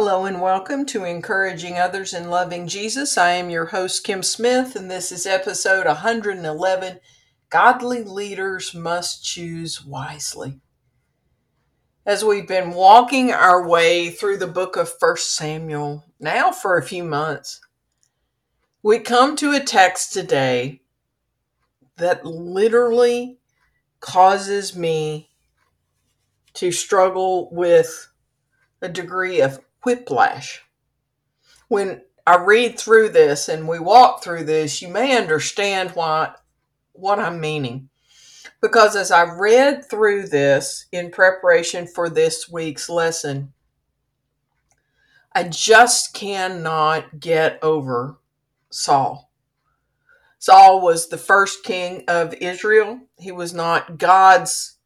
Hello and welcome to Encouraging Others and Loving Jesus. I am your host, Kim Smith, and this is episode 111 Godly Leaders Must Choose Wisely. As we've been walking our way through the book of 1 Samuel now for a few months, we come to a text today that literally causes me to struggle with a degree of whiplash. When I read through this and we walk through this, you may understand what what I'm meaning. Because as I read through this in preparation for this week's lesson, I just cannot get over Saul. Saul was the first king of Israel. He was not God's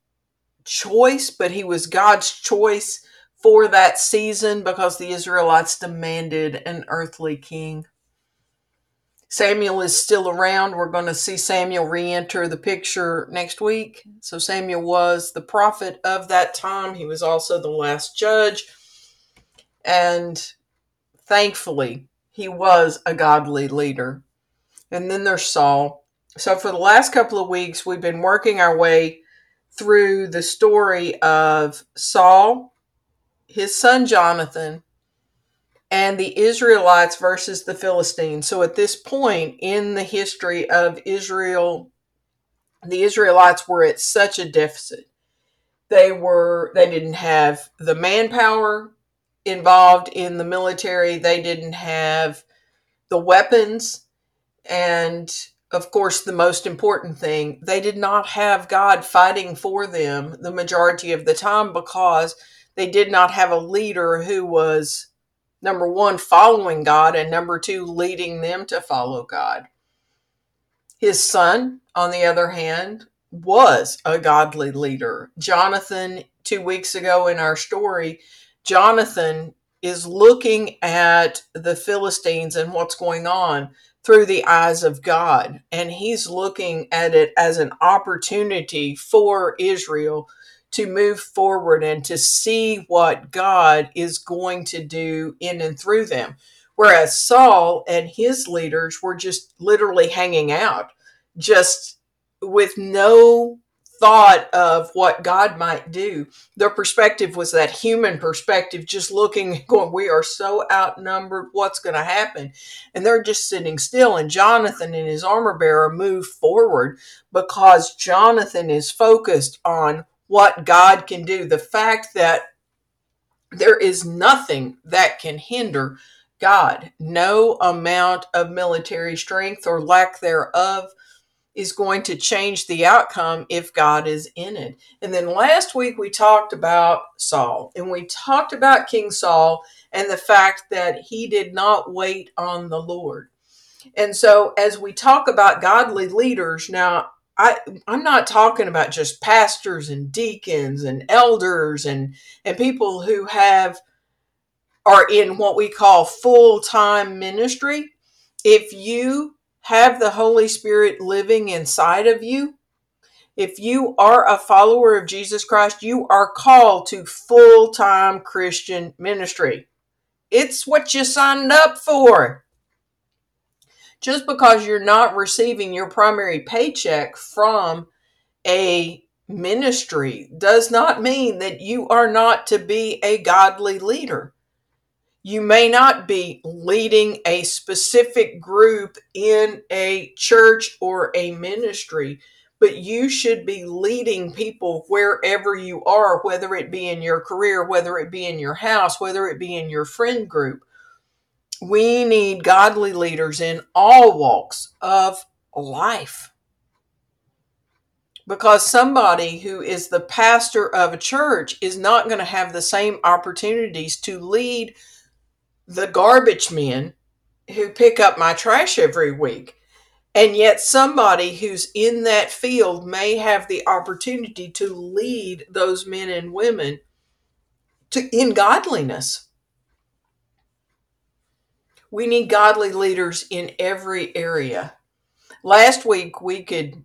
choice, but he was God's choice for that season because the Israelites demanded an earthly king. Samuel is still around. We're going to see Samuel re enter the picture next week. So, Samuel was the prophet of that time. He was also the last judge. And thankfully, he was a godly leader. And then there's Saul. So, for the last couple of weeks, we've been working our way through the story of Saul his son Jonathan, and the Israelites versus the Philistines. So at this point in the history of Israel, the Israelites were at such a deficit. They were they didn't have the manpower involved in the military. They didn't have the weapons and of course, the most important thing, they did not have God fighting for them the majority of the time because they did not have a leader who was number one following God and number two leading them to follow God. His son, on the other hand, was a godly leader. Jonathan, two weeks ago in our story, Jonathan is looking at the Philistines and what's going on through the eyes of God. And he's looking at it as an opportunity for Israel to move forward and to see what God is going to do in and through them. Whereas Saul and his leaders were just literally hanging out, just with no thought of what God might do. Their perspective was that human perspective, just looking, going, We are so outnumbered. What's going to happen? And they're just sitting still. And Jonathan and his armor bearer move forward because Jonathan is focused on what God can do. The fact that there is nothing that can hinder God. No amount of military strength or lack thereof is going to change the outcome if God is in it. And then last week we talked about Saul and we talked about King Saul and the fact that he did not wait on the Lord. And so as we talk about godly leaders, now I I'm not talking about just pastors and deacons and elders and and people who have are in what we call full-time ministry. If you have the Holy Spirit living inside of you, if you are a follower of Jesus Christ, you are called to full-time Christian ministry. It's what you signed up for just because you're not receiving your primary paycheck from a ministry does not mean that you are not to be a godly leader. You may not be leading a specific group in a church or a ministry, but you should be leading people wherever you are, whether it be in your career, whether it be in your house, whether it be in your friend group we need godly leaders in all walks of life. Because somebody who is the pastor of a church is not going to have the same opportunities to lead the garbage men who pick up my trash every week. And yet, somebody who's in that field may have the opportunity to lead those men and women to in godliness. We need godly leaders in every area. Last week, we could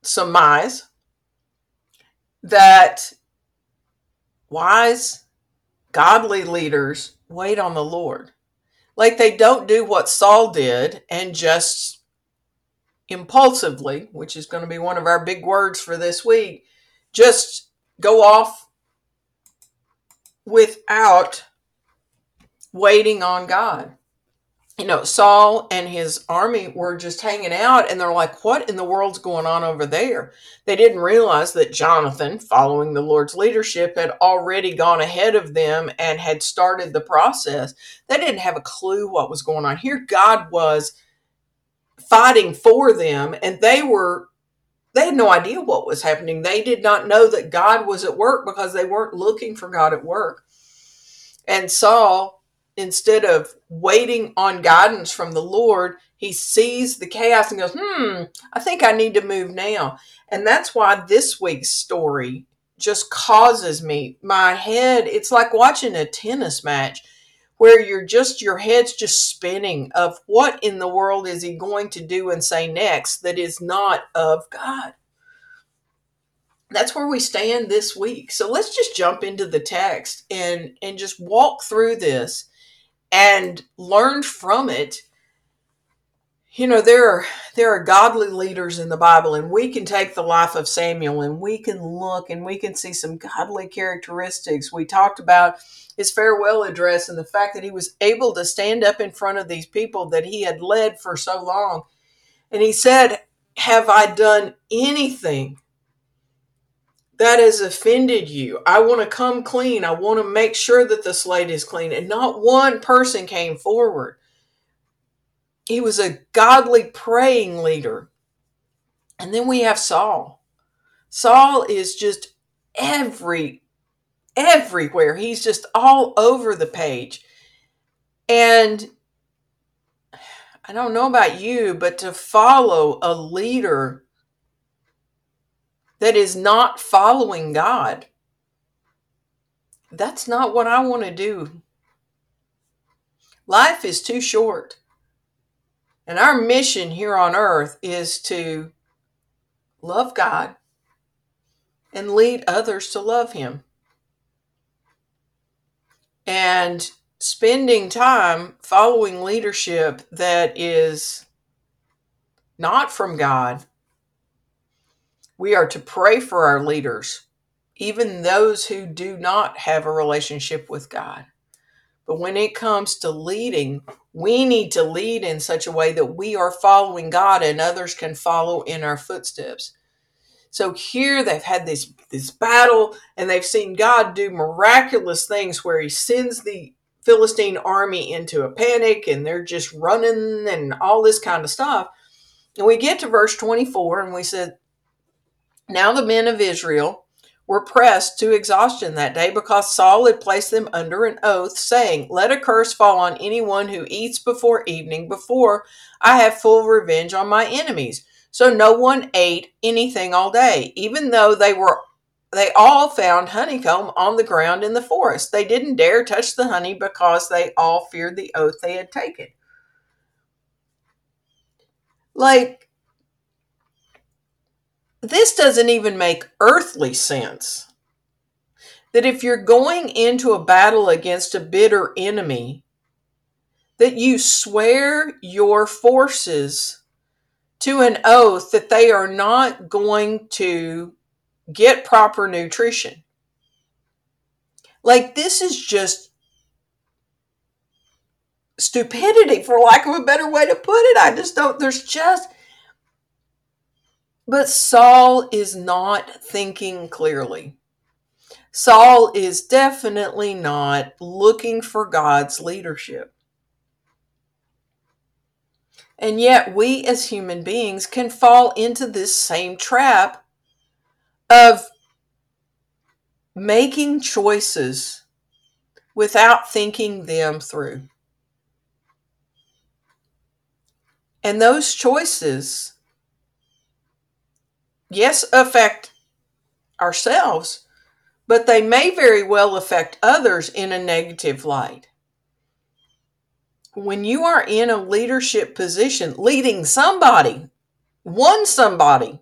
surmise that wise, godly leaders wait on the Lord. Like they don't do what Saul did and just impulsively, which is going to be one of our big words for this week, just go off without waiting on God you know, Saul and his army were just hanging out, and they're like, What in the world's going on over there? They didn't realize that Jonathan, following the Lord's leadership, had already gone ahead of them and had started the process. They didn't have a clue what was going on. Here, God was fighting for them, and they were. They had no idea what was happening. They did not know that God was at work because they weren't looking for God at work. And Saul instead of waiting on guidance from the Lord, he sees the chaos and goes, Hmm, I think I need to move now. And that's why this week's story just causes me, my head, it's like watching a tennis match where you're just, your head's just spinning of what in the world is he going to do and say next that is not of God. That's where we stand this week. So let's just jump into the text and and just walk through this and learned from it. You know there are there are godly leaders in the bible and we can take the life of samuel and we can look and we can see some godly characteristics. We talked about his farewell address and the fact that he was able to stand up in front of these people that he had led for so long. And he said have i done anything that has offended you. I want to come clean. I want to make sure that the slate is clean. And not one person came forward. He was a godly praying leader. And then we have Saul. Saul is just every everywhere. He's just all over the page. And I don't know about you, but to follow a leader that is not following God. That's not what I want to do. Life is too short. And our mission here on earth is to love God and lead others to love Him. And spending time following leadership that is not from God we are to pray for our leaders, even those who do not have a relationship with God. But when it comes to leading, we need to lead in such a way that we are following God and others can follow in our footsteps. So here they've had this this battle and they've seen God do miraculous things where he sends the Philistine army into a panic and they're just running and all this kind of stuff. And we get to verse 24 and we said now the men of Israel were pressed to exhaustion that day because Saul had placed them under an oath, saying, Let a curse fall on anyone who eats before evening, before I have full revenge on my enemies. So no one ate anything all day, even though they were they all found honeycomb on the ground in the forest. They didn't dare touch the honey because they all feared the oath they had taken. Like this doesn't even make earthly sense. That if you're going into a battle against a bitter enemy, that you swear your forces to an oath that they are not going to get proper nutrition. Like, this is just stupidity, for lack of a better way to put it. I just don't, there's just, but Saul is not thinking clearly. Saul is definitely not looking for God's leadership. And yet, we as human beings can fall into this same trap of making choices without thinking them through. And those choices yes, affect ourselves, but they may very well affect others in a negative light. When you are in a leadership position, leading somebody, one somebody,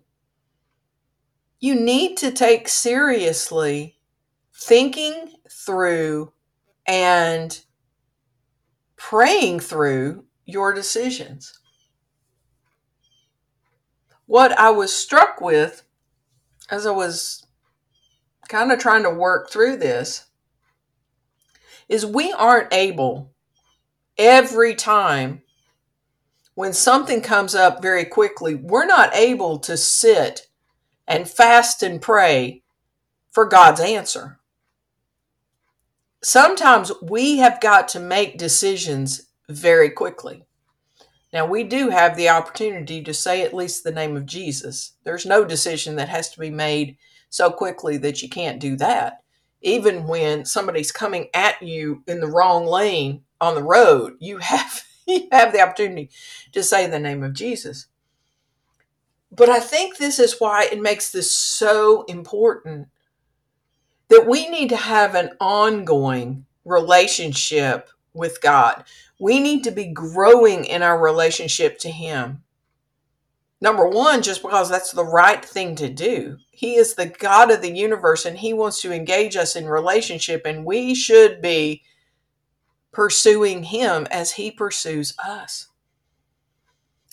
you need to take seriously thinking through and praying through your decisions. What I was struck with as I was kind of trying to work through this is we aren't able every time when something comes up very quickly, we're not able to sit and fast and pray for God's answer. Sometimes we have got to make decisions very quickly. Now, we do have the opportunity to say at least the name of Jesus. There's no decision that has to be made so quickly that you can't do that. Even when somebody's coming at you in the wrong lane on the road, you have you have the opportunity to say the name of Jesus. But I think this is why it makes this so important that we need to have an ongoing relationship with God. We need to be growing in our relationship to Him. Number one, just because that's the right thing to do. He is the God of the universe and He wants to engage us in relationship, and we should be pursuing Him as He pursues us.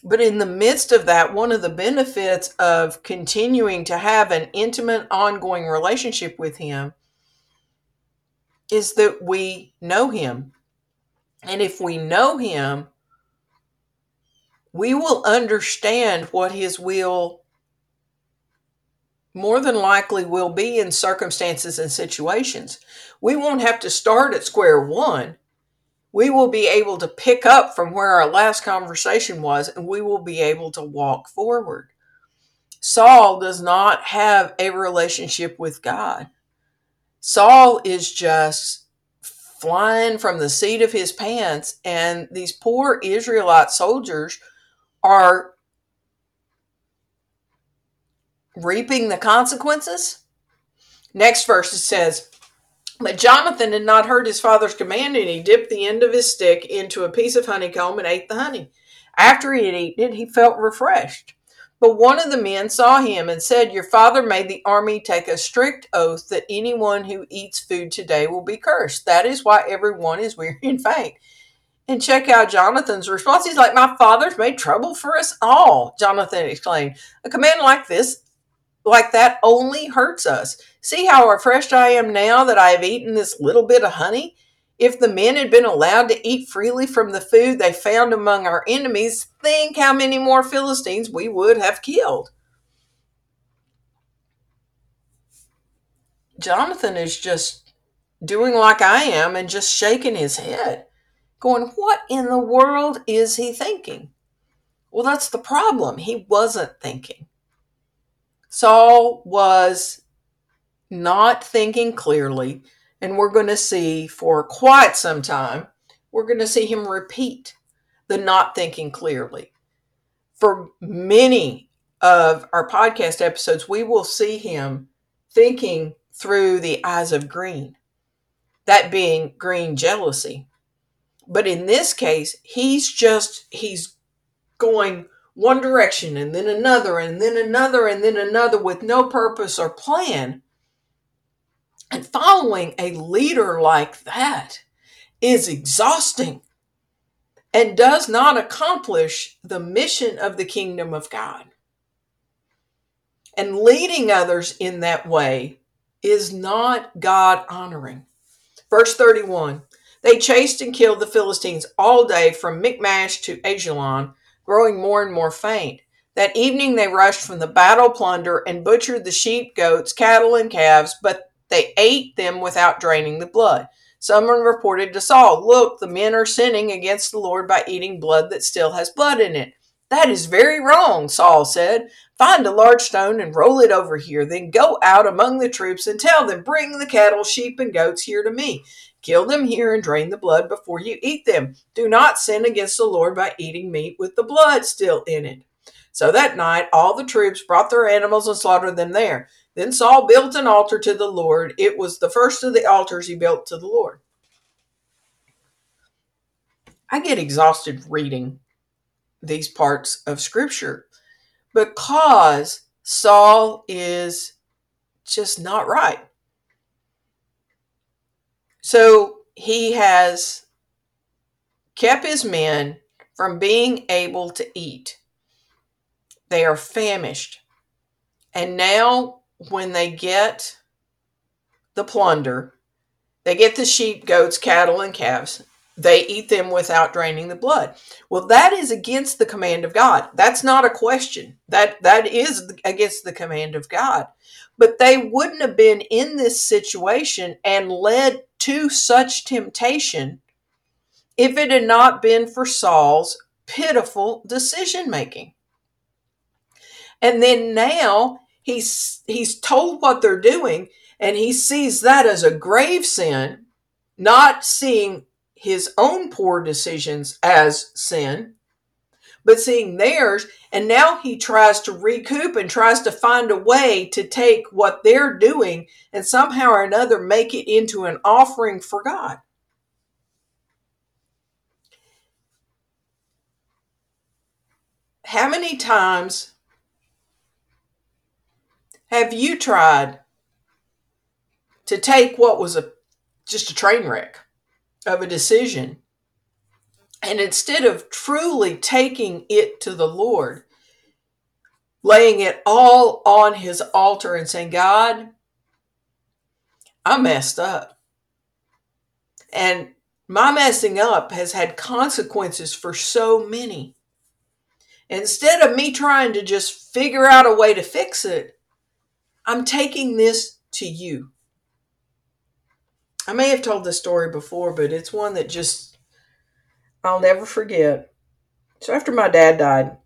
But in the midst of that, one of the benefits of continuing to have an intimate, ongoing relationship with Him is that we know Him. And if we know Him, we will understand what His will more than likely will be in circumstances and situations. We won't have to start at square one we will be able to pick up from where our last conversation was and we will be able to walk forward. Saul does not have a relationship with God. Saul is just flying from the seat of his pants, and these poor Israelite soldiers are reaping the consequences. Next verse it says, but Jonathan had not heard his father's command, and he dipped the end of his stick into a piece of honeycomb and ate the honey. After he had eaten it, he felt refreshed. But one of the men saw him and said, Your father made the army take a strict oath that anyone who eats food today will be cursed. That is why everyone is weary and faint. And check out Jonathan's response. He's like, My father's made trouble for us all, Jonathan exclaimed. A command like this like that only hurts us. See how refreshed I am now that I have eaten this little bit of honey? If the men had been allowed to eat freely from the food they found among our enemies, think how many more Philistines we would have killed. Jonathan is just doing like I am and just shaking his head, going, What in the world is he thinking? Well, that's the problem. He wasn't thinking. Saul was not thinking clearly, and we're going to see for quite some time, we're going to see him repeat the not thinking clearly. For many of our podcast episodes, we will see him thinking through the eyes of green, that being green jealousy. But in this case, he's just, he's going one direction and then another and then another and then another with no purpose or plan. And following a leader like that is exhausting and does not accomplish the mission of the kingdom of God. And leading others in that way is not God honoring. Verse 31 They chased and killed the Philistines all day from Michmash to Ajalon, growing more and more faint. That evening they rushed from the battle plunder and butchered the sheep, goats, cattle, and calves, but they ate them without draining the blood. Someone reported to Saul, Look, the men are sinning against the Lord by eating blood that still has blood in it. That is very wrong, Saul said. Find a large stone and roll it over here. Then go out among the troops and tell them, Bring the cattle, sheep, and goats here to me. Kill them here and drain the blood before you eat them. Do not sin against the Lord by eating meat with the blood still in it. So that night, all the troops brought their animals and slaughtered them there. Then Saul built an altar to the Lord. It was the first of the altars he built to the Lord. I get exhausted reading these parts of scripture because Saul is just not right. So he has kept his men from being able to eat. They are famished. And now, when they get the plunder, they get the sheep, goats, cattle, and calves. They eat them without draining the blood. Well, that is against the command of God. That's not a question. That that is against the command of God. But they wouldn't have been in this situation and led to such temptation if it had not been for Saul's pitiful decision making. And then now he's he's told what they're doing and he sees that as a grave sin, not seeing his own poor decisions as sin, but seeing theirs. And now he tries to recoup and tries to find a way to take what they're doing and somehow or another make it into an offering for God. How many times have you tried to take what was a just a train wreck of a decision and instead of truly taking it to the Lord, laying it all on his altar and saying, God, I messed up. And my messing up has had consequences for so many. Instead of me trying to just figure out a way to fix it, I'm taking this to you. I may have told this story before, but it's one that just I'll never forget. So after my dad died,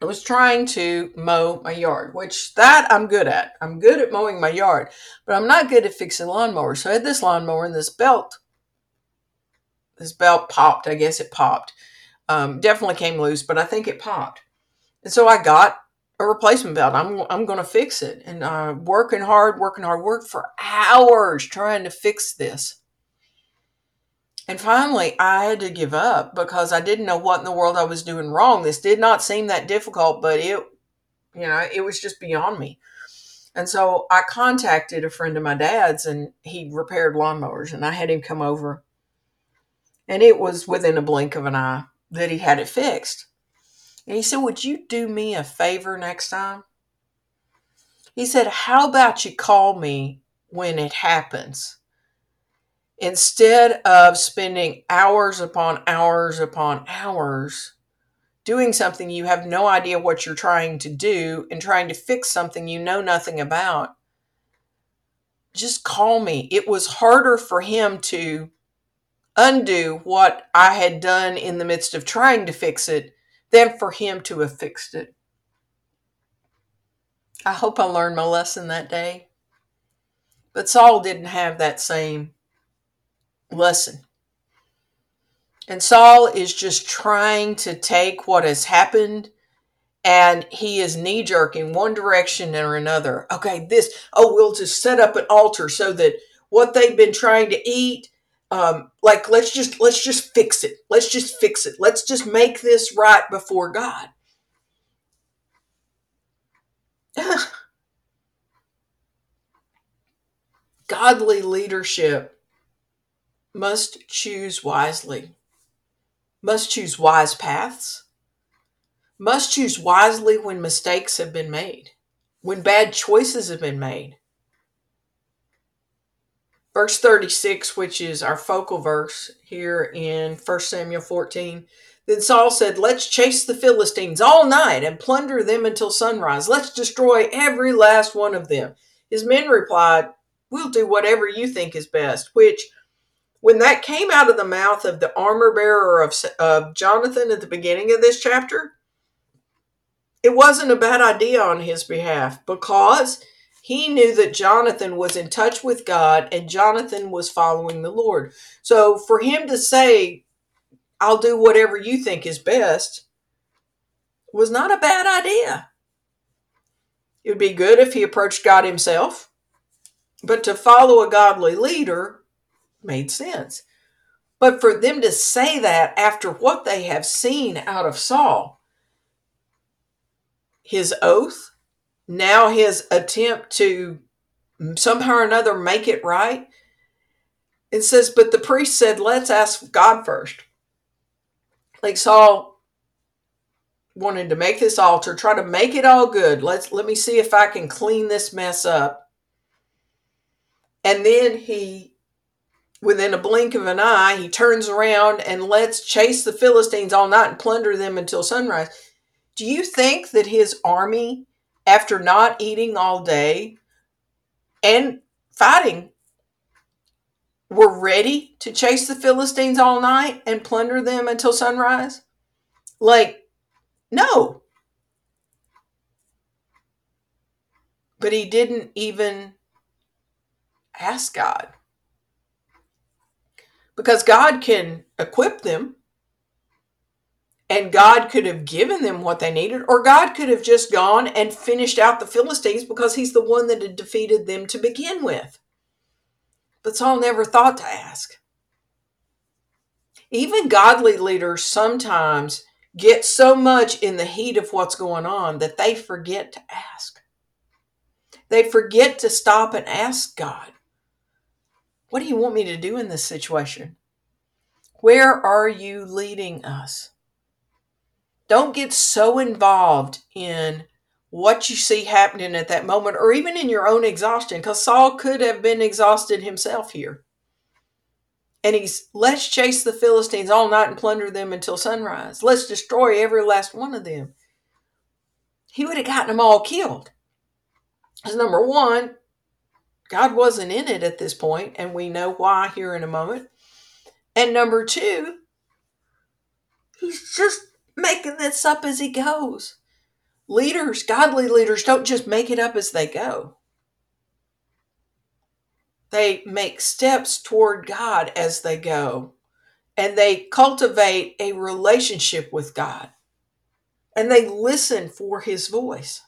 I was trying to mow my yard, which that I'm good at. I'm good at mowing my yard, but I'm not good at fixing lawnmowers. So I had this lawnmower and this belt. This belt popped. I guess it popped. Um, definitely came loose, but I think it popped. And so I got a replacement belt. I'm I'm going to fix it, and uh, working hard, working hard, worked for hours trying to fix this. And finally, I had to give up because I didn't know what in the world I was doing wrong. This did not seem that difficult, but it, you know, it was just beyond me. And so I contacted a friend of my dad's, and he repaired lawnmowers, and I had him come over. And it was within a blink of an eye that he had it fixed. And he said, Would you do me a favor next time? He said, How about you call me when it happens? Instead of spending hours upon hours upon hours doing something you have no idea what you're trying to do and trying to fix something you know nothing about, just call me. It was harder for him to undo what I had done in the midst of trying to fix it than for him to have fixed it. I hope I learned my lesson that day. But Saul didn't have that same lesson. And Saul is just trying to take what has happened and he is knee jerking one direction or another. Okay, this, oh, we'll just set up an altar so that what they've been trying to eat um, like let's just let's just fix it. Let's just fix it. Let's just make this right before god. Godly leadership must choose wisely. Must choose wise paths. Must choose wisely when mistakes have been made when bad choices have been made verse 36, which is our focal verse here in 1 Samuel 14. Then Saul said, Let's chase the Philistines all night and plunder them until sunrise. Let's destroy every last one of them. His men replied, We'll do whatever you think is best. Which, when that came out of the mouth of the armor bearer of, of Jonathan at the beginning of this chapter, it wasn't a bad idea on his behalf because he knew that Jonathan was in touch with God and Jonathan was following the Lord. So for him to say, I'll do whatever you think is best, was not a bad idea. It would be good if he approached God himself, but to follow a godly leader made sense. But for them to say that after what they have seen out of Saul, his oath, now his attempt to mm, somehow or another make it right. It says, but the priest said, let's ask God first. like Saul wanted to make this altar, try to make it all good. Let's let me see if I can clean this mess up. And then he within a blink of an eye, he turns around and lets chase the Philistines all night and plunder them until sunrise. Do you think that his army, after not eating all day and fighting, were ready to chase the Philistines all night and plunder them until sunrise? Like, no. But he didn't even ask God. Because God can equip them and God could have given them what they needed, or God could have just gone and finished out the Philistines because he's the one that had defeated them to begin with. But Saul never thought to ask. Even godly leaders sometimes get so much in the heat of what's going on that they forget to ask. They forget to stop and ask God, What do you want me to do in this situation? Where are you leading us? Don't get so involved in what you see happening at that moment or even in your own exhaustion because Saul could have been exhausted himself here. And he's, let's chase the Philistines all night and plunder them until sunrise. Let's destroy every last one of them. He would have gotten them all killed. As number one, God wasn't in it at this point, and we know why here in a moment. And number two, he's just making this up as he goes. Leaders, godly leaders, don't just make it up as they go. They make steps toward God as they go, and they cultivate a relationship with God, and they listen for his voice.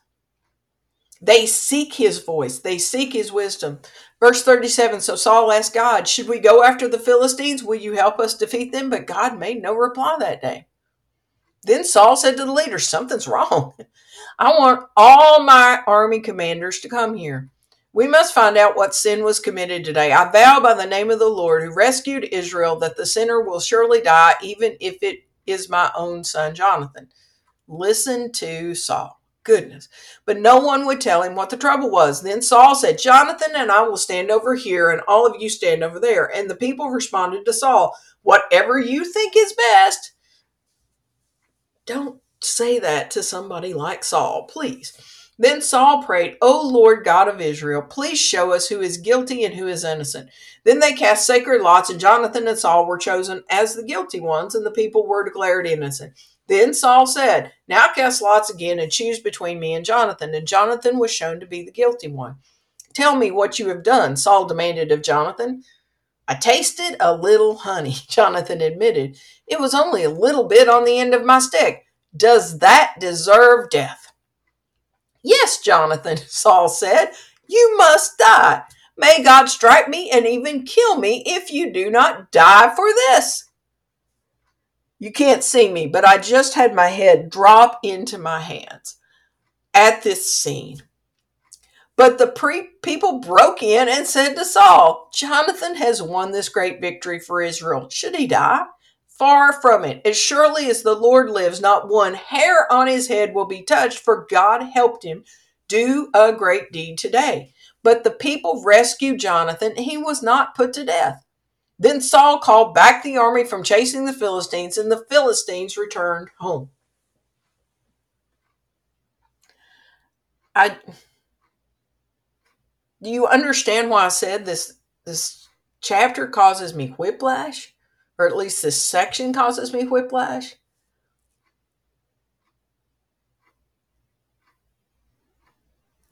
They seek his voice, they seek his wisdom. Verse 37 So Saul asked God, Should we go after the Philistines? Will you help us defeat them? But God made no reply that day. Then Saul said to the leaders, Something's wrong. I want all my army commanders to come here. We must find out what sin was committed today. I vow by the name of the Lord who rescued Israel that the sinner will surely die, even if it is my own son Jonathan. Listen to Saul. Goodness. But no one would tell him what the trouble was. Then Saul said, Jonathan and I will stand over here, and all of you stand over there. And the people responded to Saul, Whatever you think is best. Don't say that to somebody like Saul, please. Then Saul prayed, O Lord God of Israel, please show us who is guilty and who is innocent. Then they cast sacred lots, and Jonathan and Saul were chosen as the guilty ones, and the people were declared innocent. Then Saul said, Now cast lots again and choose between me and Jonathan. And Jonathan was shown to be the guilty one. Tell me what you have done, Saul demanded of Jonathan. I tasted a little honey, Jonathan admitted. It was only a little bit on the end of my stick. Does that deserve death? Yes, Jonathan, Saul said, you must die. May God strike me and even kill me if you do not die for this. You can't see me, but I just had my head drop into my hands at this scene. But the pre- people broke in and said to Saul, Jonathan has won this great victory for Israel. Should he die? Far from it. As surely as the Lord lives, not one hair on his head will be touched, for God helped him do a great deed today. But the people rescued Jonathan, and he was not put to death. Then Saul called back the army from chasing the Philistines, and the Philistines returned home. I do you understand why I said this this chapter causes me whiplash? or at least this section causes me whiplash.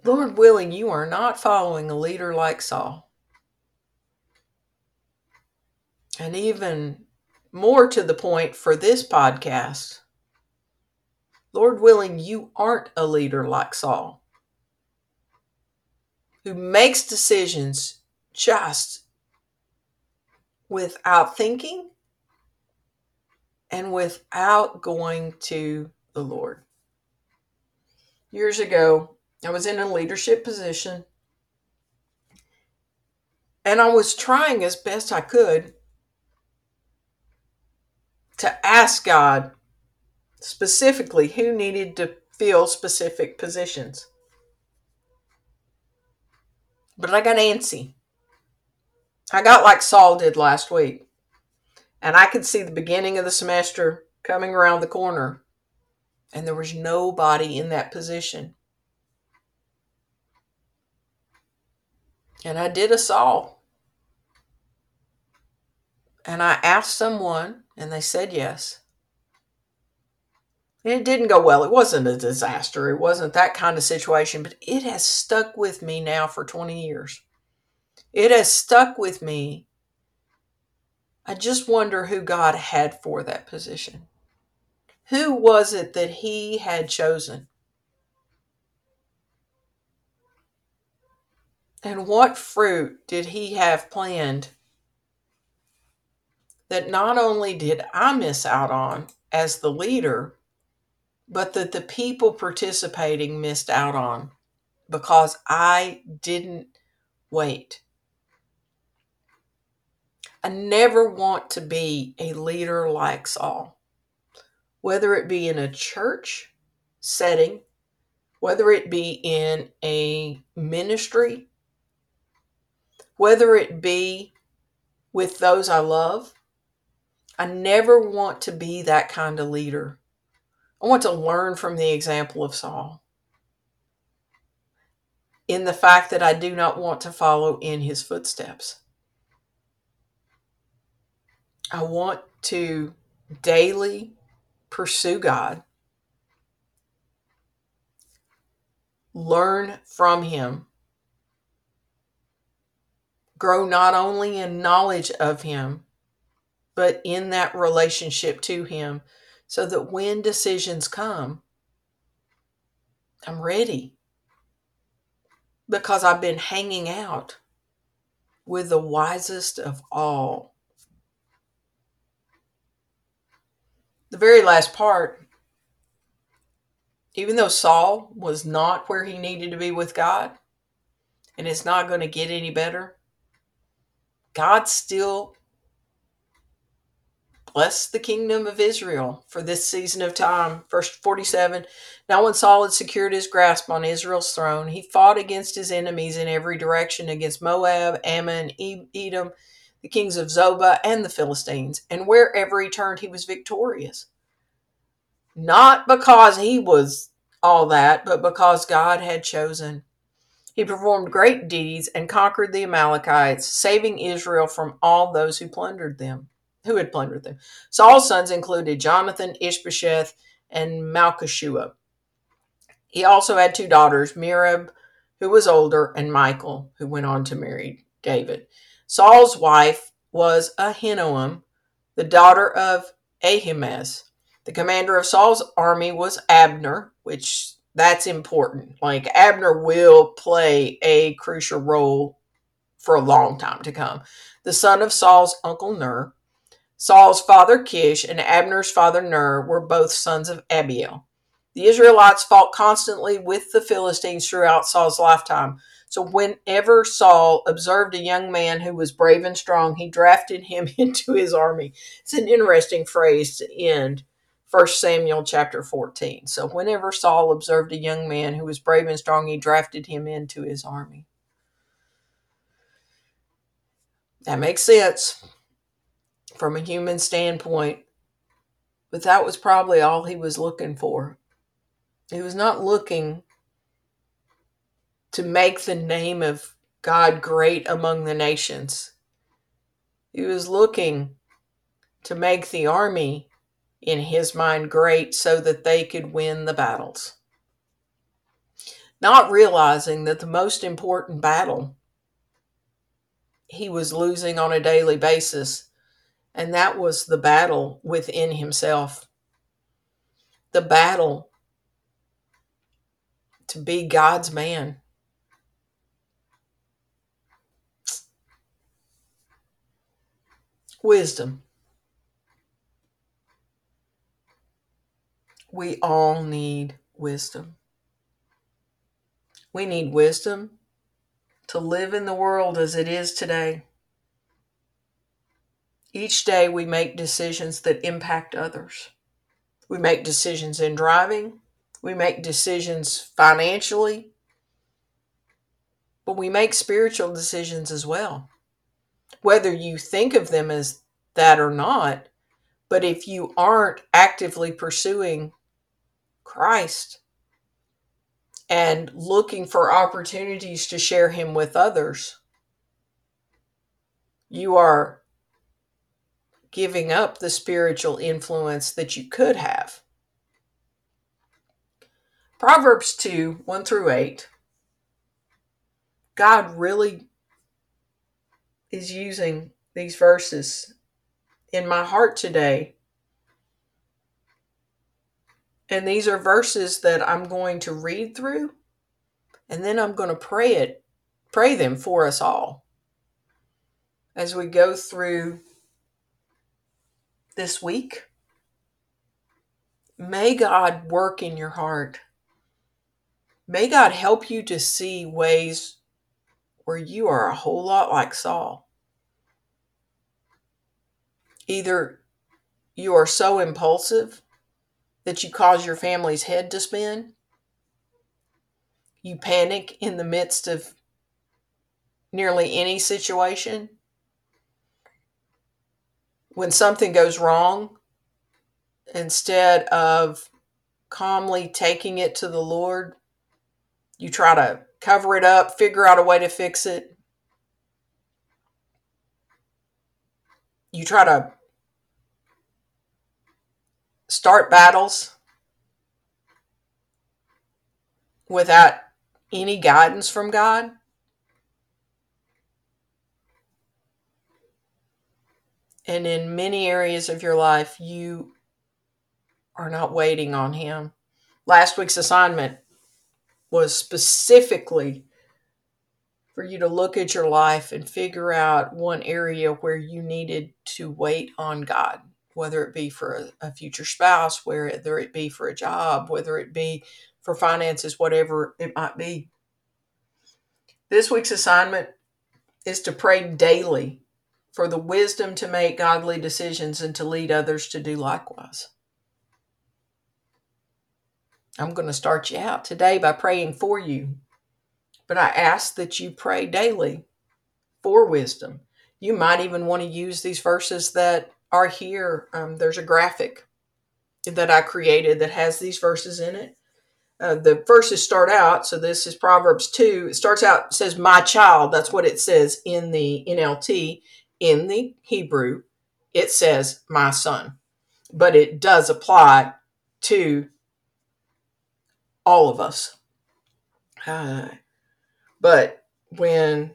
Lord willing, you are not following a leader like Saul. And even more to the point for this podcast, Lord willing, you aren't a leader like Saul who makes decisions just without thinking and without going to the Lord. Years ago, I was in a leadership position and I was trying as best I could to ask God specifically who needed to fill specific positions. But I got antsy. I got like Saul did last week. And I could see the beginning of the semester coming around the corner, and there was nobody in that position. And I did a Saul. And I asked someone, and they said yes. It didn't go well. It wasn't a disaster. It wasn't that kind of situation, but it has stuck with me now for 20 years. It has stuck with me. I just wonder who God had for that position. Who was it that He had chosen? And what fruit did He have planned that not only did I miss out on as the leader, but that the people participating missed out on because I didn't wait. I never want to be a leader like Saul, whether it be in a church setting, whether it be in a ministry, whether it be with those I love. I never want to be that kind of leader. I want to learn from the example of Saul. In the fact that I do not want to follow in his footsteps. I want to daily pursue God, learn from Him, grow not only in knowledge of Him, but in that relationship to Him, so that when decisions come, I'm ready. Because I've been hanging out with the wisest of all. The very last part, even though Saul was not where he needed to be with God, and it's not going to get any better, God still blessed the kingdom of Israel for this season of time. Verse 47 Now, when Saul had secured his grasp on Israel's throne, he fought against his enemies in every direction against Moab, Ammon, Edom the kings of Zobah, and the Philistines, and wherever he turned, he was victorious. Not because he was all that, but because God had chosen. He performed great deeds and conquered the Amalekites, saving Israel from all those who plundered them, who had plundered them. Saul's sons included Jonathan, Ishbosheth, and Malchishua. He also had two daughters, Merab, who was older, and Michal, who went on to marry David. Saul's wife was Ahinoam, the daughter of Ahimaaz. The commander of Saul's army was Abner, which that's important. Like Abner will play a crucial role for a long time to come. The son of Saul's uncle Ner. Saul's father Kish and Abner's father Ner were both sons of Abiel. The Israelites fought constantly with the Philistines throughout Saul's lifetime. So whenever Saul observed a young man who was brave and strong, he drafted him into his army. It's an interesting phrase to end 1 Samuel chapter 14. So whenever Saul observed a young man who was brave and strong, he drafted him into his army. That makes sense from a human standpoint, but that was probably all he was looking for. He was not looking to make the name of God great among the nations. He was looking to make the army, in his mind, great so that they could win the battles. Not realizing that the most important battle he was losing on a daily basis, and that was the battle within himself. The battle to be God's man Wisdom. We all need wisdom. We need wisdom to live in the world as it is today. Each day we make decisions that impact others. We make decisions in driving, we make decisions financially, but we make spiritual decisions as well. Whether you think of them as that or not, but if you aren't actively pursuing Christ and looking for opportunities to share Him with others, you are giving up the spiritual influence that you could have. Proverbs 2 1 through 8. God really is using these verses in my heart today. And these are verses that I'm going to read through and then I'm going to pray it, pray them for us all as we go through this week. May God work in your heart. May God help you to see ways where you are a whole lot like Saul. Either you are so impulsive that you cause your family's head to spin, you panic in the midst of nearly any situation, when something goes wrong, instead of calmly taking it to the Lord, you try to cover it up, figure out a way to fix it. You try to start battles without any guidance from God. And in many areas of your life, you are not waiting on Him. Last week's assignment was specifically for you to look at your life and figure out one area where you needed to wait on God, whether it be for a, a future spouse, whether it be for a job, whether it be for finances, whatever it might be. This week's assignment is to pray daily for the wisdom to make godly decisions and to lead others to do likewise. I'm going to start you out today by praying for you, but I ask that you pray daily for wisdom. You might even want to use these verses that are here. Um, there's a graphic that I created that has these verses in it. Uh, the verses start out, so this is Proverbs 2. It starts out, says, My child. That's what it says in the NLT in the Hebrew, it says my son, but it does apply to all of us. Uh, but when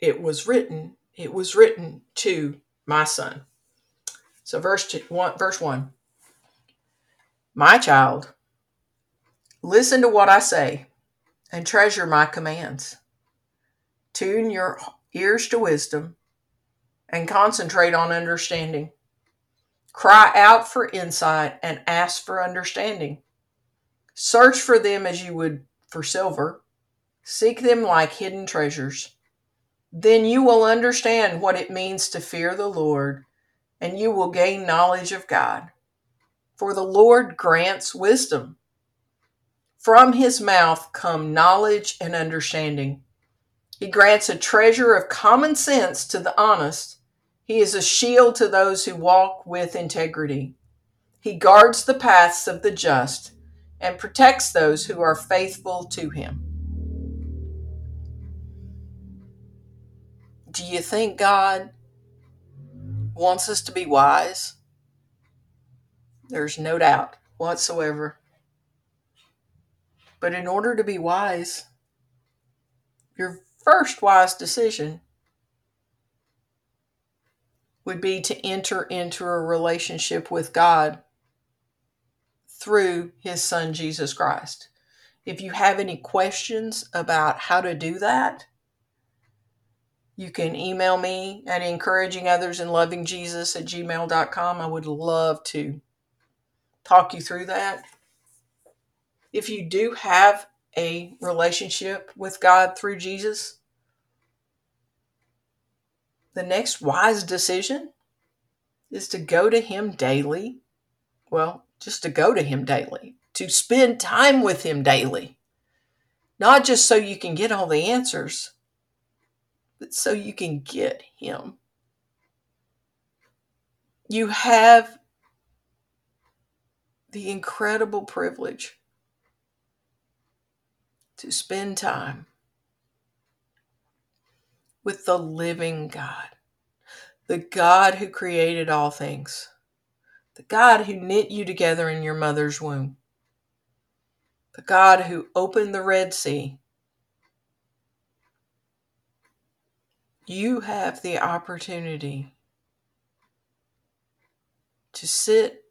it was written, it was written to my son. So verse two, one, verse one. My child, listen to what I say and treasure my commands. Tune your ears to wisdom and concentrate on understanding. Cry out for insight and ask for understanding. Search for them as you would for silver. Seek them like hidden treasures. Then you will understand what it means to fear the Lord, and you will gain knowledge of God. For the Lord grants wisdom. From his mouth come knowledge and understanding. He grants a treasure of common sense to the honest he is a shield to those who walk with integrity. He guards the paths of the just and protects those who are faithful to him. Do you think God wants us to be wise? There's no doubt whatsoever. But in order to be wise, your first wise decision would be to enter into a relationship with God through his son Jesus Christ. If you have any questions about how to do that, you can email me at encouraging others and loving Jesus at gmail.com. I would love to talk you through that. If you do have a relationship with God through Jesus, the next wise decision is to go to Him daily. Well, just to go to Him daily, to spend time with Him daily. Not just so you can get all the answers, but so you can get Him. You have the incredible privilege to spend time with the living God, the God who created all things, the God who knit you together in your mother's womb, the God who opened the Red Sea. You have the opportunity to sit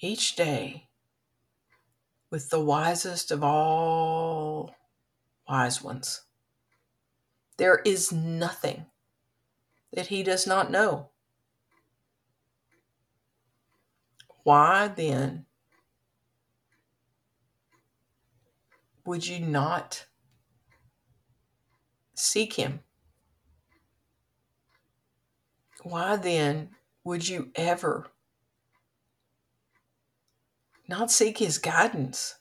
each day with the wisest of all wise ones. There is nothing that he does not know. Why then would you not seek him? Why then would you ever not seek his guidance?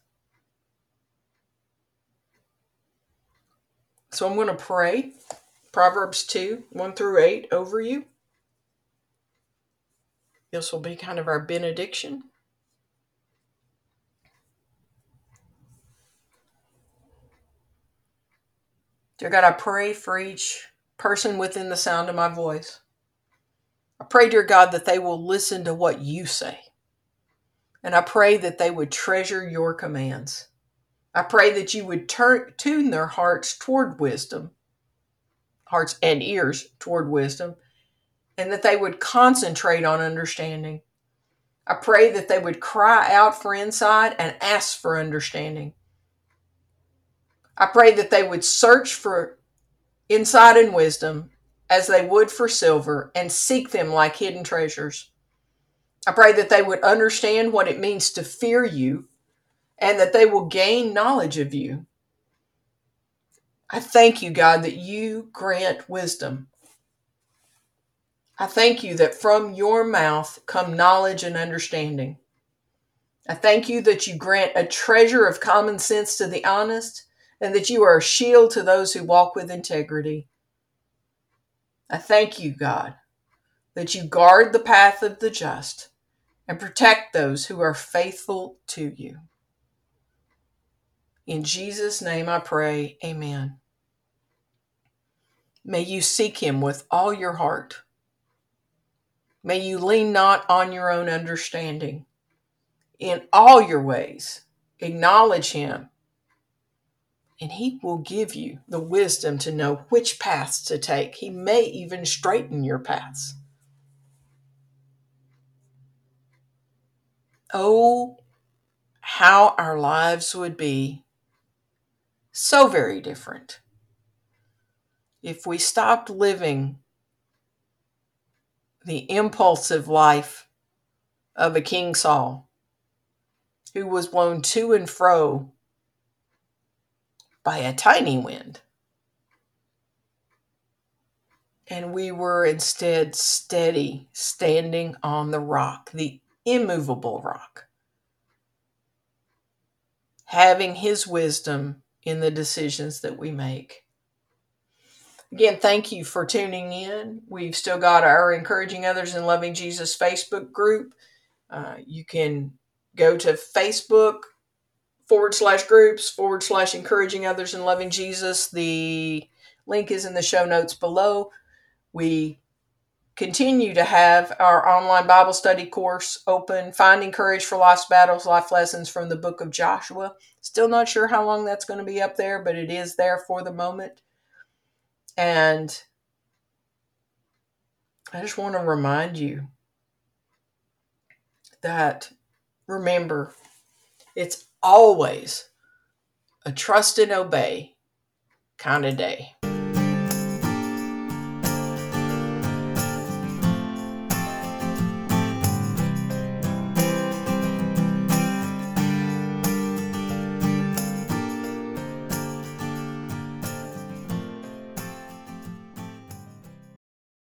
So I'm going to pray Proverbs 2 1 through 8 over you. This will be kind of our benediction. Dear God, I pray for each person within the sound of my voice. I pray, dear God, that they will listen to what you say. And I pray that they would treasure your commands. I pray that you would turn, tune their hearts toward wisdom, hearts and ears toward wisdom, and that they would concentrate on understanding. I pray that they would cry out for insight and ask for understanding. I pray that they would search for insight and wisdom as they would for silver and seek them like hidden treasures. I pray that they would understand what it means to fear you and that they will gain knowledge of you. I thank you, God, that you grant wisdom. I thank you that from your mouth come knowledge and understanding. I thank you that you grant a treasure of common sense to the honest and that you are a shield to those who walk with integrity. I thank you, God, that you guard the path of the just and protect those who are faithful to you. In Jesus' name I pray, amen. May you seek him with all your heart. May you lean not on your own understanding. In all your ways, acknowledge him, and he will give you the wisdom to know which paths to take. He may even straighten your paths. Oh, how our lives would be so very different. If we stopped living the impulsive life of a King Saul, who was blown to and fro by a tiny wind, and we were instead steady, standing on the rock, the immovable rock, having his wisdom in the decisions that we make. Again, thank you for tuning in. We've still got our Encouraging Others and Loving Jesus Facebook group. Uh, you can go to Facebook forward slash groups forward slash encouraging others and loving Jesus. The link is in the show notes below. We continue to have our online Bible study course open, Finding Courage for Life's Battles, Life Lessons from the Book of Joshua. Still not sure how long that's going to be up there, but it is there for the moment. And I just want to remind you that remember, it's always a trust and obey kind of day.